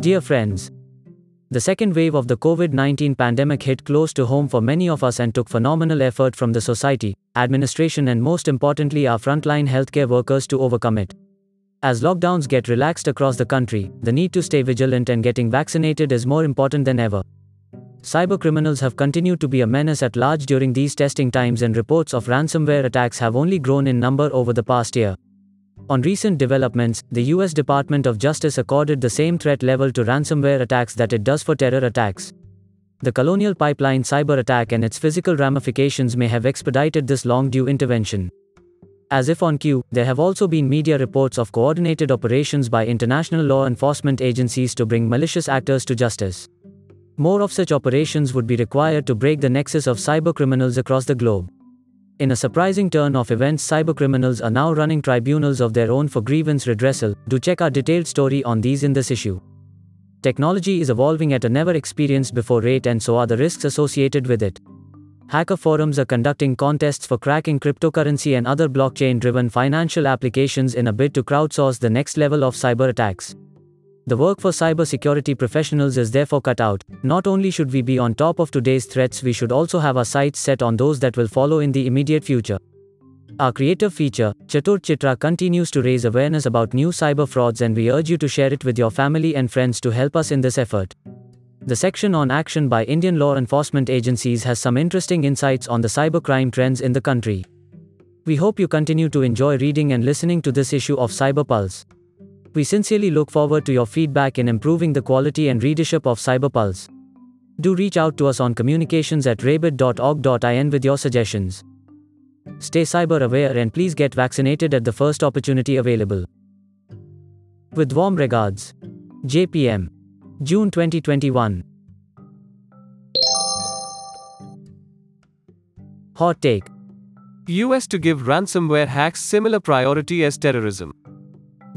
Dear friends, the second wave of the COVID 19 pandemic hit close to home for many of us and took phenomenal effort from the society, administration, and most importantly, our frontline healthcare workers to overcome it. As lockdowns get relaxed across the country, the need to stay vigilant and getting vaccinated is more important than ever. Cybercriminals have continued to be a menace at large during these testing times, and reports of ransomware attacks have only grown in number over the past year. On recent developments, the US Department of Justice accorded the same threat level to ransomware attacks that it does for terror attacks. The Colonial Pipeline cyber attack and its physical ramifications may have expedited this long due intervention. As if on cue, there have also been media reports of coordinated operations by international law enforcement agencies to bring malicious actors to justice. More of such operations would be required to break the nexus of cybercriminals across the globe. In a surprising turn of events, cybercriminals are now running tribunals of their own for grievance redressal. Do check our detailed story on these in this issue. Technology is evolving at a never experienced before rate, and so are the risks associated with it. Hacker forums are conducting contests for cracking cryptocurrency and other blockchain driven financial applications in a bid to crowdsource the next level of cyber attacks. The work for cybersecurity professionals is therefore cut out. Not only should we be on top of today's threats, we should also have our sights set on those that will follow in the immediate future. Our creative feature, Chatur Chitra, continues to raise awareness about new cyber frauds, and we urge you to share it with your family and friends to help us in this effort. The section on action by Indian law enforcement agencies has some interesting insights on the cybercrime trends in the country. We hope you continue to enjoy reading and listening to this issue of Cyber Pulse. We sincerely look forward to your feedback in improving the quality and readership of Cyberpulse. Do reach out to us on communications at rebit.org.in with your suggestions. Stay cyber aware and please get vaccinated at the first opportunity available. With warm regards. JPM. June 2021. Hot take. US to give ransomware hacks similar priority as terrorism.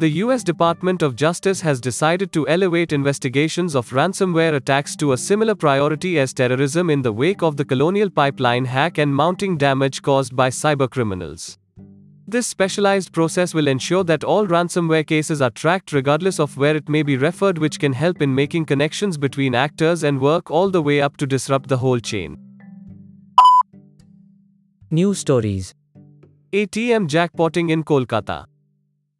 The US Department of Justice has decided to elevate investigations of ransomware attacks to a similar priority as terrorism in the wake of the Colonial Pipeline hack and mounting damage caused by cybercriminals. This specialized process will ensure that all ransomware cases are tracked regardless of where it may be referred, which can help in making connections between actors and work all the way up to disrupt the whole chain. News stories ATM jackpotting in Kolkata.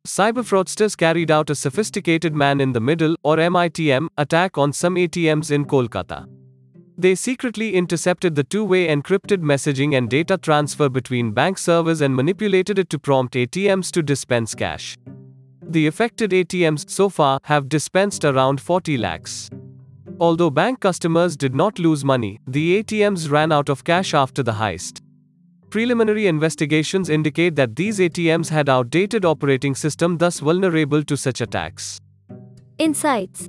Cyber fraudsters carried out a sophisticated man in the middle, or MITM, attack on some ATMs in Kolkata. They secretly intercepted the two way encrypted messaging and data transfer between bank servers and manipulated it to prompt ATMs to dispense cash. The affected ATMs, so far, have dispensed around 40 lakhs. Although bank customers did not lose money, the ATMs ran out of cash after the heist. Preliminary investigations indicate that these ATMs had outdated operating system thus vulnerable to such attacks. Insights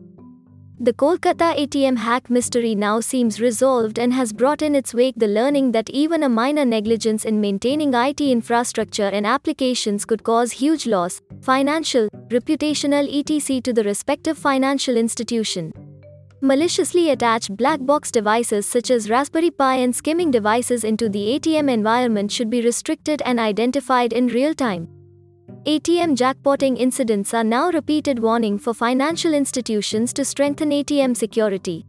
The Kolkata ATM hack mystery now seems resolved and has brought in its wake the learning that even a minor negligence in maintaining IT infrastructure and applications could cause huge loss, financial, reputational etc to the respective financial institution. Maliciously attach black box devices such as Raspberry Pi and skimming devices into the ATM environment should be restricted and identified in real time. ATM jackpotting incidents are now repeated warning for financial institutions to strengthen ATM security.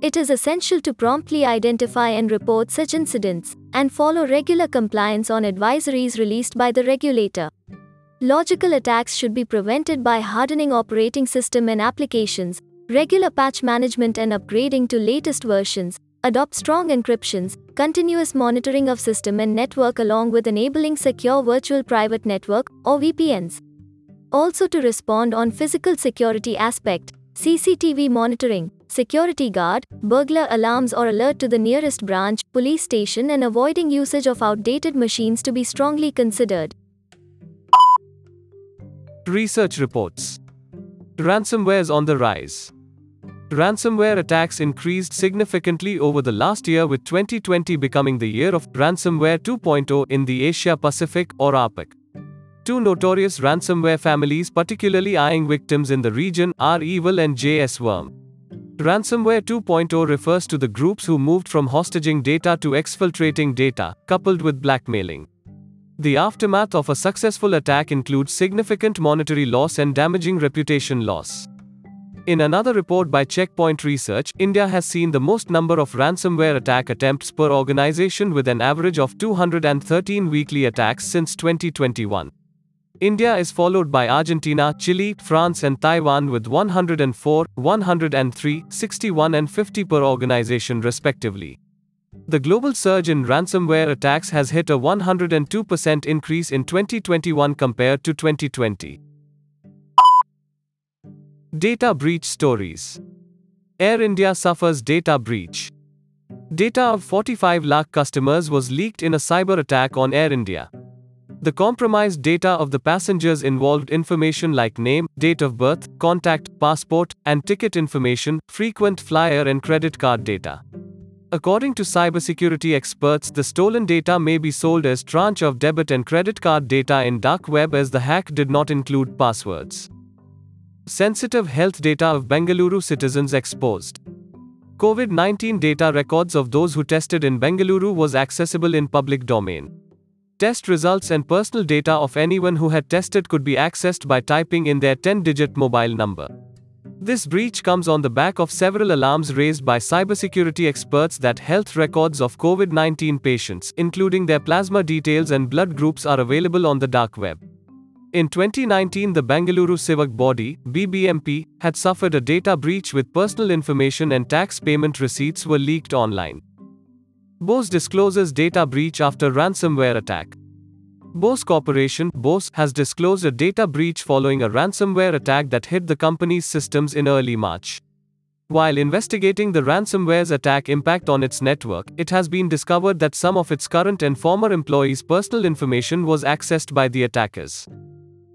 It is essential to promptly identify and report such incidents and follow regular compliance on advisories released by the regulator. Logical attacks should be prevented by hardening operating system and applications, regular patch management and upgrading to latest versions, adopt strong encryptions, continuous monitoring of system and network along with enabling secure virtual private network or VPNs. Also to respond on physical security aspect, CCTV monitoring, security guard, burglar alarms or alert to the nearest branch, police station and avoiding usage of outdated machines to be strongly considered. Research reports Ransomware is on the rise. Ransomware attacks increased significantly over the last year, with 2020 becoming the year of Ransomware 2.0 in the Asia Pacific or APAC. Two notorious ransomware families, particularly eyeing victims in the region, are Evil and JS Worm. Ransomware 2.0 refers to the groups who moved from hostaging data to exfiltrating data, coupled with blackmailing. The aftermath of a successful attack includes significant monetary loss and damaging reputation loss. In another report by Checkpoint Research, India has seen the most number of ransomware attack attempts per organization with an average of 213 weekly attacks since 2021. India is followed by Argentina, Chile, France, and Taiwan with 104, 103, 61, and 50 per organization, respectively. The global surge in ransomware attacks has hit a 102% increase in 2021 compared to 2020. Data breach stories Air India suffers data breach. Data of 45 lakh customers was leaked in a cyber attack on Air India. The compromised data of the passengers involved information like name, date of birth, contact, passport, and ticket information, frequent flyer and credit card data. According to cybersecurity experts, the stolen data may be sold as tranche of debit and credit card data in dark web as the hack did not include passwords. Sensitive health data of Bengaluru citizens exposed. COVID-19 data records of those who tested in Bengaluru was accessible in public domain. Test results and personal data of anyone who had tested could be accessed by typing in their 10 digit mobile number. This breach comes on the back of several alarms raised by cybersecurity experts that health records of COVID 19 patients, including their plasma details and blood groups, are available on the dark web. In 2019, the Bangalore Civic Body, BBMP, had suffered a data breach with personal information and tax payment receipts were leaked online. Bose discloses data breach after ransomware attack. Bose Corporation Bose has disclosed a data breach following a ransomware attack that hit the company's systems in early March. While investigating the ransomware's attack impact on its network, it has been discovered that some of its current and former employees' personal information was accessed by the attackers.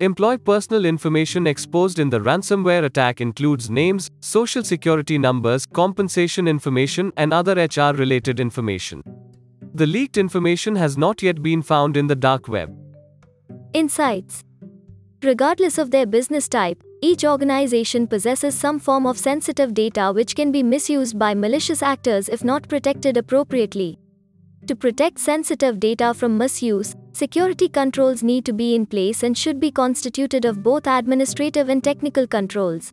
Employee personal information exposed in the ransomware attack includes names, social security numbers, compensation information, and other HR related information. The leaked information has not yet been found in the dark web. Insights Regardless of their business type, each organization possesses some form of sensitive data which can be misused by malicious actors if not protected appropriately. To protect sensitive data from misuse, security controls need to be in place and should be constituted of both administrative and technical controls.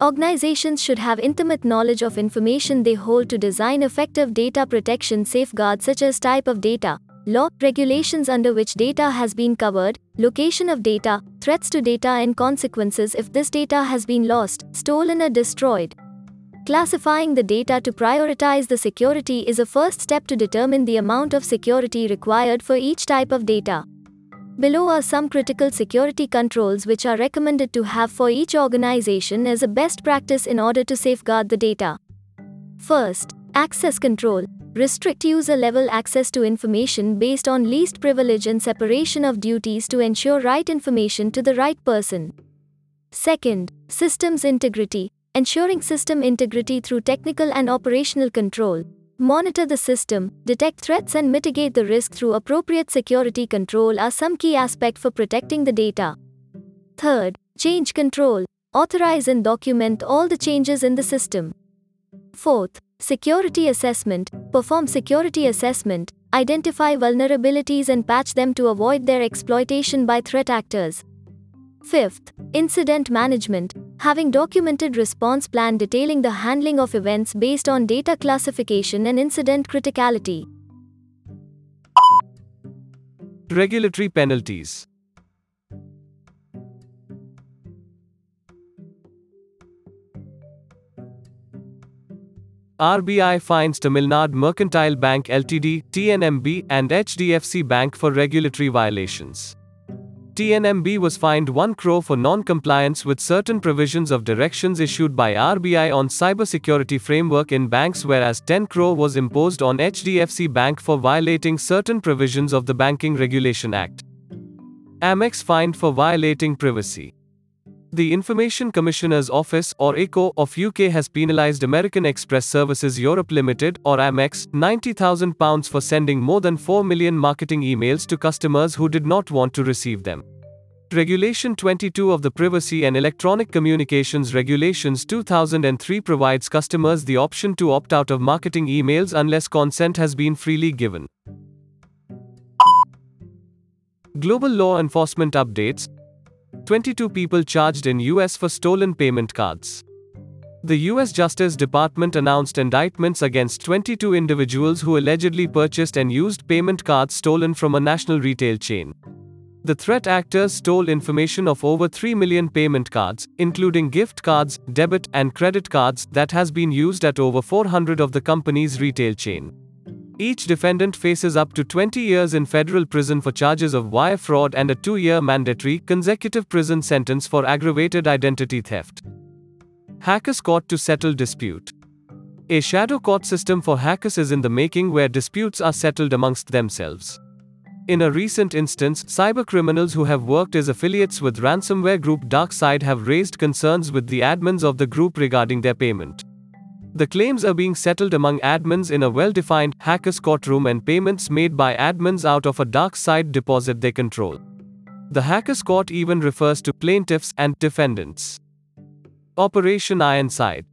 Organizations should have intimate knowledge of information they hold to design effective data protection safeguards such as type of data, law, regulations under which data has been covered, location of data, threats to data, and consequences if this data has been lost, stolen, or destroyed. Classifying the data to prioritize the security is a first step to determine the amount of security required for each type of data. Below are some critical security controls which are recommended to have for each organization as a best practice in order to safeguard the data. First, access control. Restrict user level access to information based on least privilege and separation of duties to ensure right information to the right person. Second, systems integrity ensuring system integrity through technical and operational control. Monitor the system, detect threats, and mitigate the risk through appropriate security control are some key aspects for protecting the data. Third, change control. Authorize and document all the changes in the system. Fourth, security assessment. Perform security assessment, identify vulnerabilities and patch them to avoid their exploitation by threat actors. Fifth, incident management. Having documented response plan detailing the handling of events based on data classification and incident criticality. Regulatory penalties. RBI fines Tamil Nadu Mercantile Bank Ltd, TNMB, and HDFC Bank for regulatory violations. TNMB was fined 1 crore for non-compliance with certain provisions of directions issued by RBI on cybersecurity framework in banks whereas 10 crore was imposed on HDFC Bank for violating certain provisions of the Banking Regulation Act. Amex fined for violating privacy. The Information Commissioner's Office, or ICO, of UK has penalised American Express Services Europe Limited, or Amex, £90,000 for sending more than 4 million marketing emails to customers who did not want to receive them. Regulation 22 of the Privacy and Electronic Communications Regulations 2003 provides customers the option to opt out of marketing emails unless consent has been freely given. Global law enforcement updates 22 people charged in US for stolen payment cards. The US Justice Department announced indictments against 22 individuals who allegedly purchased and used payment cards stolen from a national retail chain. The threat actors stole information of over 3 million payment cards, including gift cards, debit, and credit cards, that has been used at over 400 of the company's retail chain. Each defendant faces up to 20 years in federal prison for charges of wire fraud and a two year mandatory consecutive prison sentence for aggravated identity theft. Hackers court to settle dispute. A shadow court system for hackers is in the making where disputes are settled amongst themselves. In a recent instance, cybercriminals who have worked as affiliates with ransomware group DarkSide have raised concerns with the admins of the group regarding their payment. The claims are being settled among admins in a well defined hackers courtroom and payments made by admins out of a DarkSide deposit they control. The hackers court even refers to plaintiffs and defendants. Operation Ironside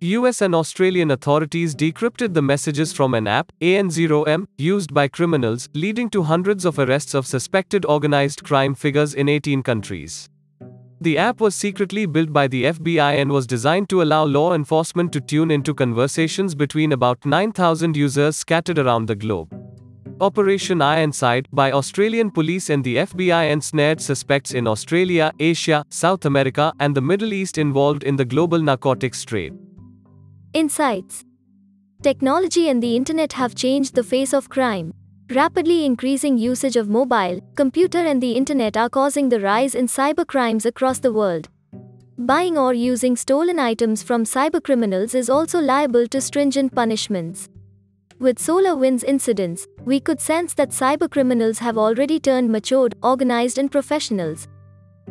US and Australian authorities decrypted the messages from an app, AN0M, used by criminals, leading to hundreds of arrests of suspected organized crime figures in 18 countries. The app was secretly built by the FBI and was designed to allow law enforcement to tune into conversations between about 9,000 users scattered around the globe. Operation Ironside, by Australian police and the FBI ensnared suspects in Australia, Asia, South America, and the Middle East involved in the global narcotics trade. Insights Technology and the internet have changed the face of crime. Rapidly increasing usage of mobile, computer, and the internet are causing the rise in cybercrimes across the world. Buying or using stolen items from cybercriminals is also liable to stringent punishments. With SolarWinds incidents, we could sense that cybercriminals have already turned matured, organized, and professionals.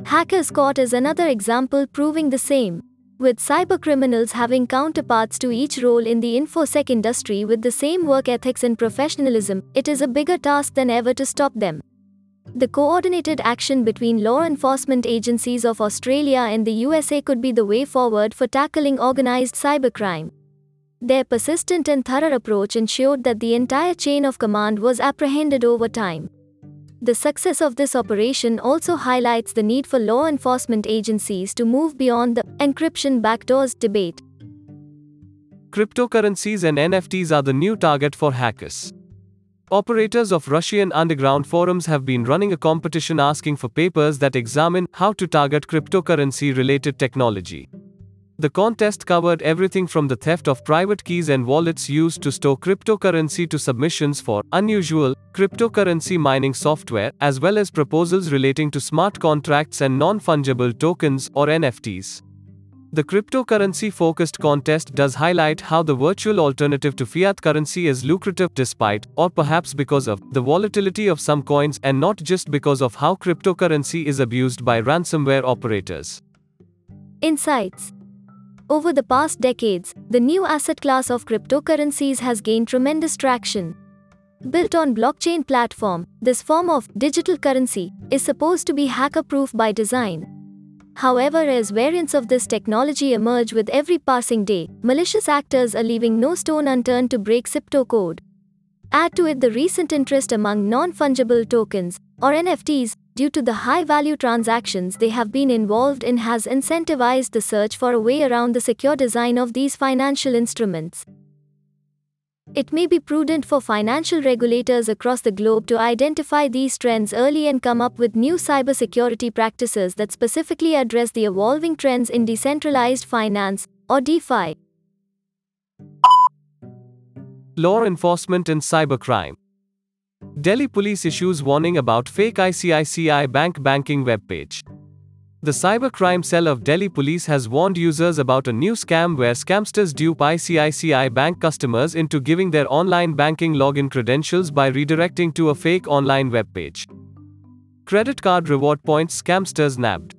Hackers court is another example proving the same. With cybercriminals having counterparts to each role in the infosec industry with the same work ethics and professionalism, it is a bigger task than ever to stop them. The coordinated action between law enforcement agencies of Australia and the USA could be the way forward for tackling organized cybercrime. Their persistent and thorough approach ensured that the entire chain of command was apprehended over time. The success of this operation also highlights the need for law enforcement agencies to move beyond the encryption backdoors debate. Cryptocurrencies and NFTs are the new target for hackers. Operators of Russian underground forums have been running a competition asking for papers that examine how to target cryptocurrency related technology. The contest covered everything from the theft of private keys and wallets used to store cryptocurrency to submissions for unusual cryptocurrency mining software, as well as proposals relating to smart contracts and non fungible tokens or NFTs. The cryptocurrency focused contest does highlight how the virtual alternative to fiat currency is lucrative despite, or perhaps because of, the volatility of some coins and not just because of how cryptocurrency is abused by ransomware operators. Insights over the past decades, the new asset class of cryptocurrencies has gained tremendous traction. Built on blockchain platform, this form of digital currency is supposed to be hacker-proof by design. However, as variants of this technology emerge with every passing day, malicious actors are leaving no stone unturned to break crypto code. Add to it the recent interest among non-fungible tokens, or NFTs, due to the high value transactions they have been involved in has incentivized the search for a way around the secure design of these financial instruments. It may be prudent for financial regulators across the globe to identify these trends early and come up with new cybersecurity practices that specifically address the evolving trends in decentralized finance, or DeFi. Law enforcement in cybercrime. Delhi police issues warning about fake ICICI Bank banking webpage. The cybercrime cell of Delhi police has warned users about a new scam where scamsters dupe ICICI Bank customers into giving their online banking login credentials by redirecting to a fake online webpage. Credit card reward points scamsters nabbed.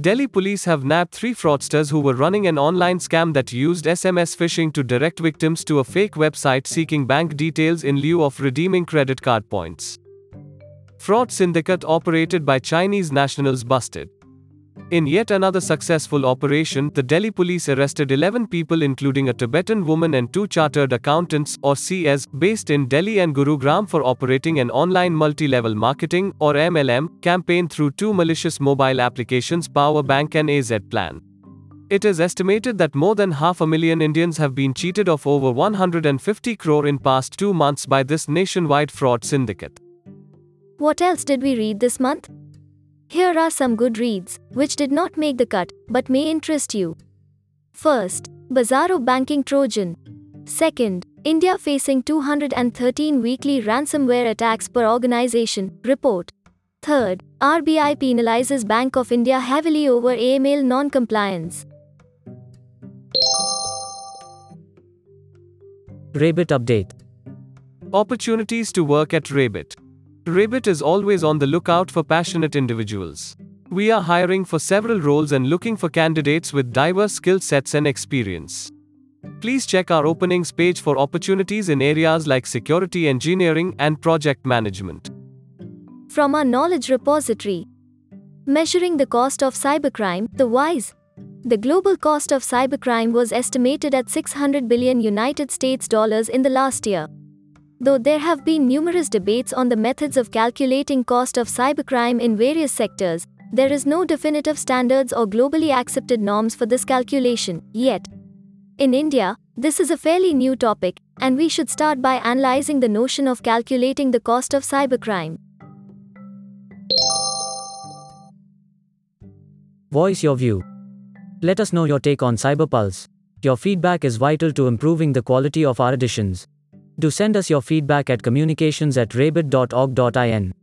Delhi police have nabbed three fraudsters who were running an online scam that used SMS phishing to direct victims to a fake website seeking bank details in lieu of redeeming credit card points. Fraud syndicate operated by Chinese nationals busted. In yet another successful operation, the Delhi police arrested 11 people, including a Tibetan woman and two chartered accountants, or CS, based in Delhi and Gurugram for operating an online multi level marketing, or MLM, campaign through two malicious mobile applications Power Bank and AZ Plan. It is estimated that more than half a million Indians have been cheated of over 150 crore in past 2 months by this nationwide fraud syndicate. What else did we read this month? Here are some good reads, which did not make the cut, but may interest you. First, Bizarro Banking Trojan. Second, India facing 213 weekly ransomware attacks per organization, report. Third, RBI penalizes Bank of India heavily over AML non compliance. ReBIT update. Opportunities to work at ReBIT. ReBIT is always on the lookout for passionate individuals. We are hiring for several roles and looking for candidates with diverse skill sets and experience. Please check our openings page for opportunities in areas like security engineering and project management. From our knowledge repository Measuring the cost of cybercrime, the WISE. The global cost of cybercrime was estimated at 600 billion United States dollars in the last year. Though there have been numerous debates on the methods of calculating cost of cybercrime in various sectors, there is no definitive standards or globally accepted norms for this calculation yet. In India, this is a fairly new topic, and we should start by analyzing the notion of calculating the cost of cybercrime. Voice your view. Let us know your take on Cyberpulse. Your feedback is vital to improving the quality of our editions. Do send us your feedback at communications at rebit.org.in.